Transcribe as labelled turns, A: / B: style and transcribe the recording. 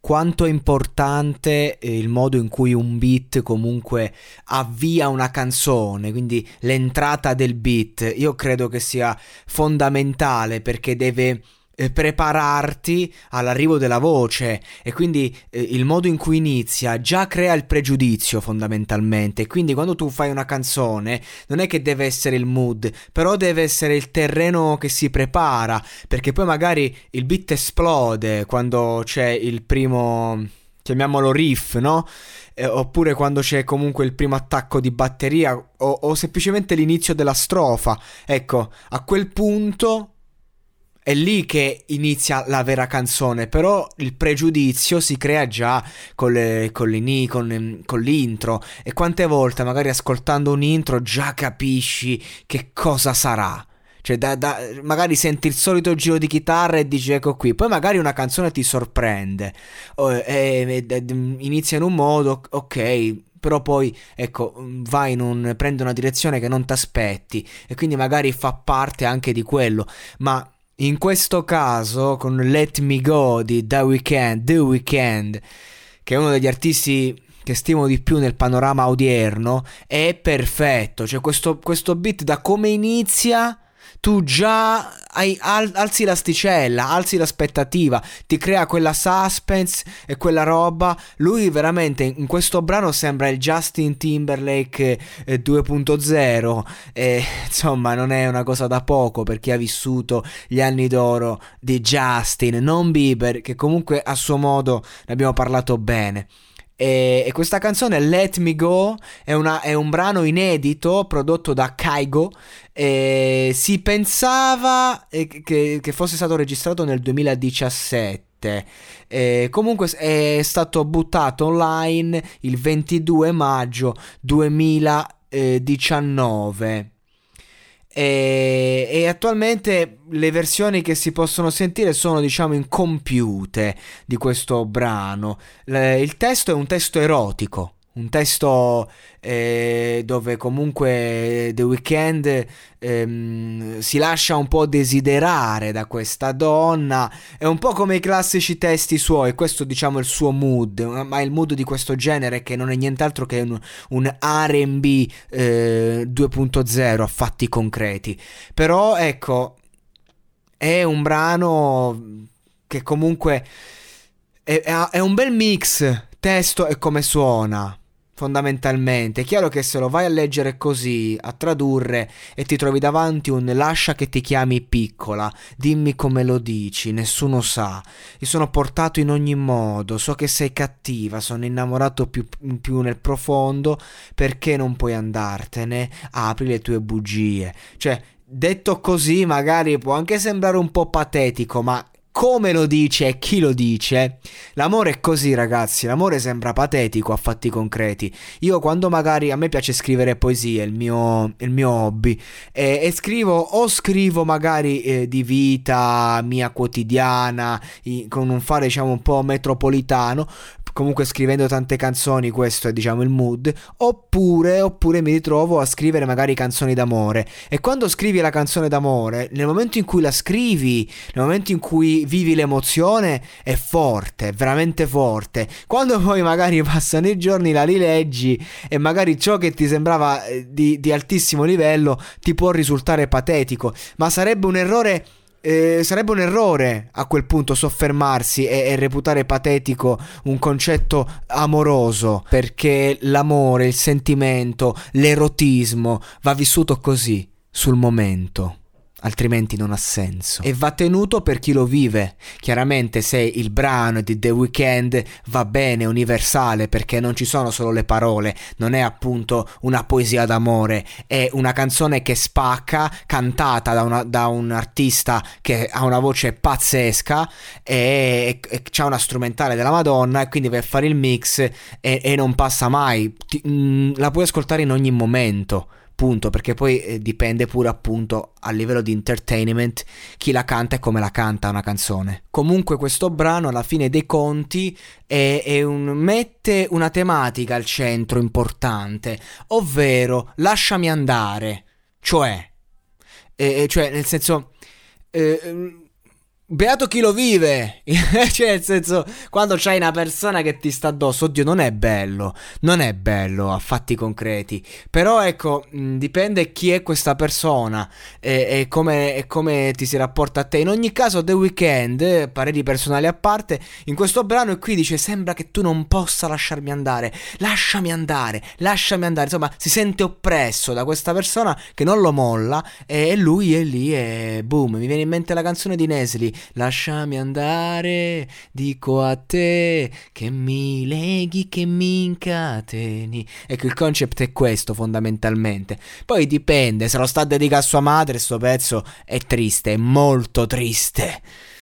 A: Quanto è importante il modo in cui un beat comunque avvia una canzone, quindi l'entrata del beat, io credo che sia fondamentale perché deve eh, prepararti all'arrivo della voce e quindi eh, il modo in cui inizia già crea il pregiudizio fondamentalmente quindi quando tu fai una canzone non è che deve essere il mood però deve essere il terreno che si prepara perché poi magari il beat esplode quando c'è il primo chiamiamolo riff, no? Eh, oppure quando c'è comunque il primo attacco di batteria o, o semplicemente l'inizio della strofa. Ecco, a quel punto è lì che inizia la vera canzone, però il pregiudizio si crea già con, le, con, le, con, con l'intro. E quante volte magari ascoltando un intro già capisci che cosa sarà. Cioè, da, da, magari senti il solito giro di chitarra e dici ecco qui, poi magari una canzone ti sorprende, o, e, e, e, inizia in un modo, ok, però poi ecco va in un prende una direzione che non ti aspetti e quindi magari fa parte anche di quello. Ma in questo caso, con Let Me Go di The Weeknd, The Weeknd, che è uno degli artisti che stimo di più nel panorama odierno, è perfetto. Cioè, questo, questo beat da come inizia tu già hai, al, alzi l'asticella, alzi l'aspettativa, ti crea quella suspense e quella roba. Lui veramente in questo brano sembra il Justin Timberlake eh, 2.0 e insomma non è una cosa da poco per chi ha vissuto gli anni d'oro di Justin, non Bieber, che comunque a suo modo ne abbiamo parlato bene. E, e, questa canzone Let Me Go è, una, è, un brano inedito prodotto da Kaigo. E si pensava che, che fosse stato registrato nel 2017. E comunque è stato buttato online il 22 maggio 2019. E, e, attualmente le versioni che si possono sentire sono diciamo incompiute di questo brano. Le, il testo è un testo erotico un testo eh, dove comunque The Weeknd ehm, si lascia un po' desiderare da questa donna, è un po' come i classici testi suoi, questo diciamo è il suo mood, ma il mood di questo genere che non è nient'altro che un, un RB eh, 2.0 a fatti concreti, però ecco, è un brano che comunque è, è un bel mix testo e come suona fondamentalmente. È chiaro che se lo vai a leggere così, a tradurre e ti trovi davanti un lascia che ti chiami piccola, dimmi come lo dici, nessuno sa. Io sono portato in ogni modo, so che sei cattiva, sono innamorato più, più nel profondo, perché non puoi andartene? Apri le tue bugie. Cioè, detto così magari può anche sembrare un po' patetico, ma come lo dice e chi lo dice. L'amore è così, ragazzi. L'amore sembra patetico a fatti concreti. Io, quando magari a me piace scrivere poesie, il mio, il mio hobby, e, e, scrivo o scrivo magari eh, di vita mia quotidiana, in, con un fare diciamo un po' metropolitano, comunque scrivendo tante canzoni, questo è diciamo il mood, oppure, oppure mi ritrovo a scrivere magari canzoni d'amore. E quando scrivi la canzone d'amore, nel momento in cui la scrivi, nel momento in cui vivi l'emozione, è forte, è veramente forte. Quando poi magari passano i giorni, la rileggi e magari ciò che ti sembrava eh, di, di altissimo livello ti può risultare patetico, ma sarebbe un errore eh, sarebbe un errore a quel punto soffermarsi e, e, reputare patetico un concetto amoroso perché l'amore, il sentimento, l'erotismo va vissuto così, sul momento. Altrimenti non ha senso. E va tenuto per chi lo vive. Chiaramente se il brano di The Weeknd va bene, universale, perché non ci sono solo le parole, non è appunto una poesia d'amore, è una canzone che spacca, cantata da, una, da un artista che ha una voce pazzesca e, e, e una strumentale della Madonna e quindi vai a fare il mix e, e non passa mai. Ti, mh, mm, la puoi ascoltare in ogni momento punto, perché poi eh, dipende pure appunto a livello di entertainment chi la canta e come la canta una canzone. Comunque questo brano alla fine dei conti è, è un, mette una tematica al centro importante, ovvero lasciami andare, cioè, eh, cioè nel senso... Eh, Beato chi lo vive, cioè nel senso, quando c'hai una persona che ti sta addosso, oddio, non è bello, non è bello a fatti concreti, però ecco, dipende chi è questa persona e, e, come, e, come, ti si rapporta a te. In ogni caso, The Weeknd, pareri personali a parte, in questo brano qui dice, sembra che tu non possa lasciarmi andare, lasciami andare, lasciami andare, insomma, si sente oppresso da questa persona che non lo molla e lui è lì e boom, mi viene in mente la canzone di Nesli lasciami andare, dico a te che mi leghi, che mi incateni. Ecco, il concept è questo fondamentalmente. Poi dipende, se lo sta dedicato a sua madre, sto pezzo è triste, è molto triste.